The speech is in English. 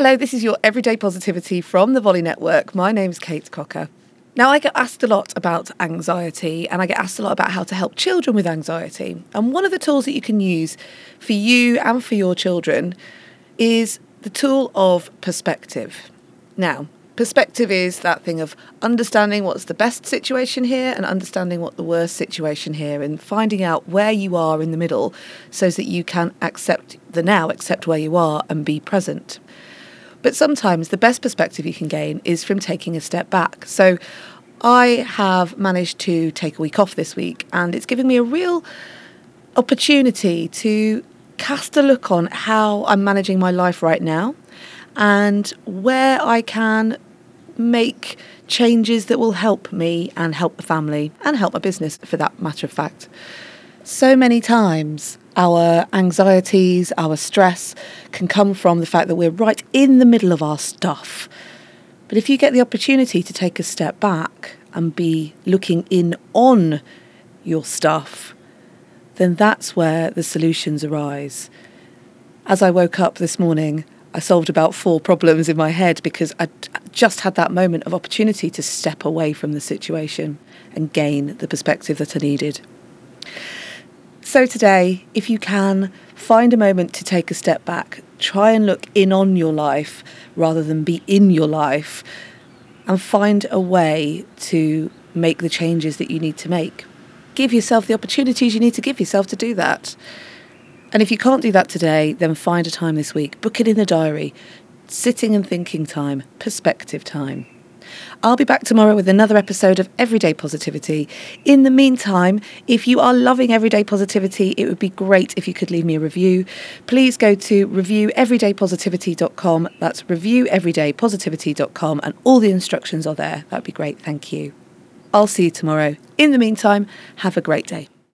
Hello, this is your Everyday Positivity from the Volley Network. My name's Kate Cocker. Now, I get asked a lot about anxiety and I get asked a lot about how to help children with anxiety. And one of the tools that you can use for you and for your children is the tool of perspective. Now, perspective is that thing of understanding what's the best situation here and understanding what the worst situation here and finding out where you are in the middle so that you can accept the now, accept where you are and be present. But sometimes the best perspective you can gain is from taking a step back. So I have managed to take a week off this week and it's given me a real opportunity to cast a look on how I'm managing my life right now and where I can make changes that will help me and help the family and help my business for that matter of fact. So many times, our anxieties, our stress can come from the fact that we're right in the middle of our stuff. But if you get the opportunity to take a step back and be looking in on your stuff, then that's where the solutions arise. As I woke up this morning, I solved about four problems in my head because I just had that moment of opportunity to step away from the situation and gain the perspective that I needed. So, today, if you can, find a moment to take a step back, try and look in on your life rather than be in your life, and find a way to make the changes that you need to make. Give yourself the opportunities you need to give yourself to do that. And if you can't do that today, then find a time this week. Book it in the diary. Sitting and thinking time, perspective time. I'll be back tomorrow with another episode of Everyday Positivity. In the meantime, if you are loving Everyday Positivity, it would be great if you could leave me a review. Please go to revieweverydaypositivity.com. That's revieweverydaypositivity.com, and all the instructions are there. That'd be great. Thank you. I'll see you tomorrow. In the meantime, have a great day.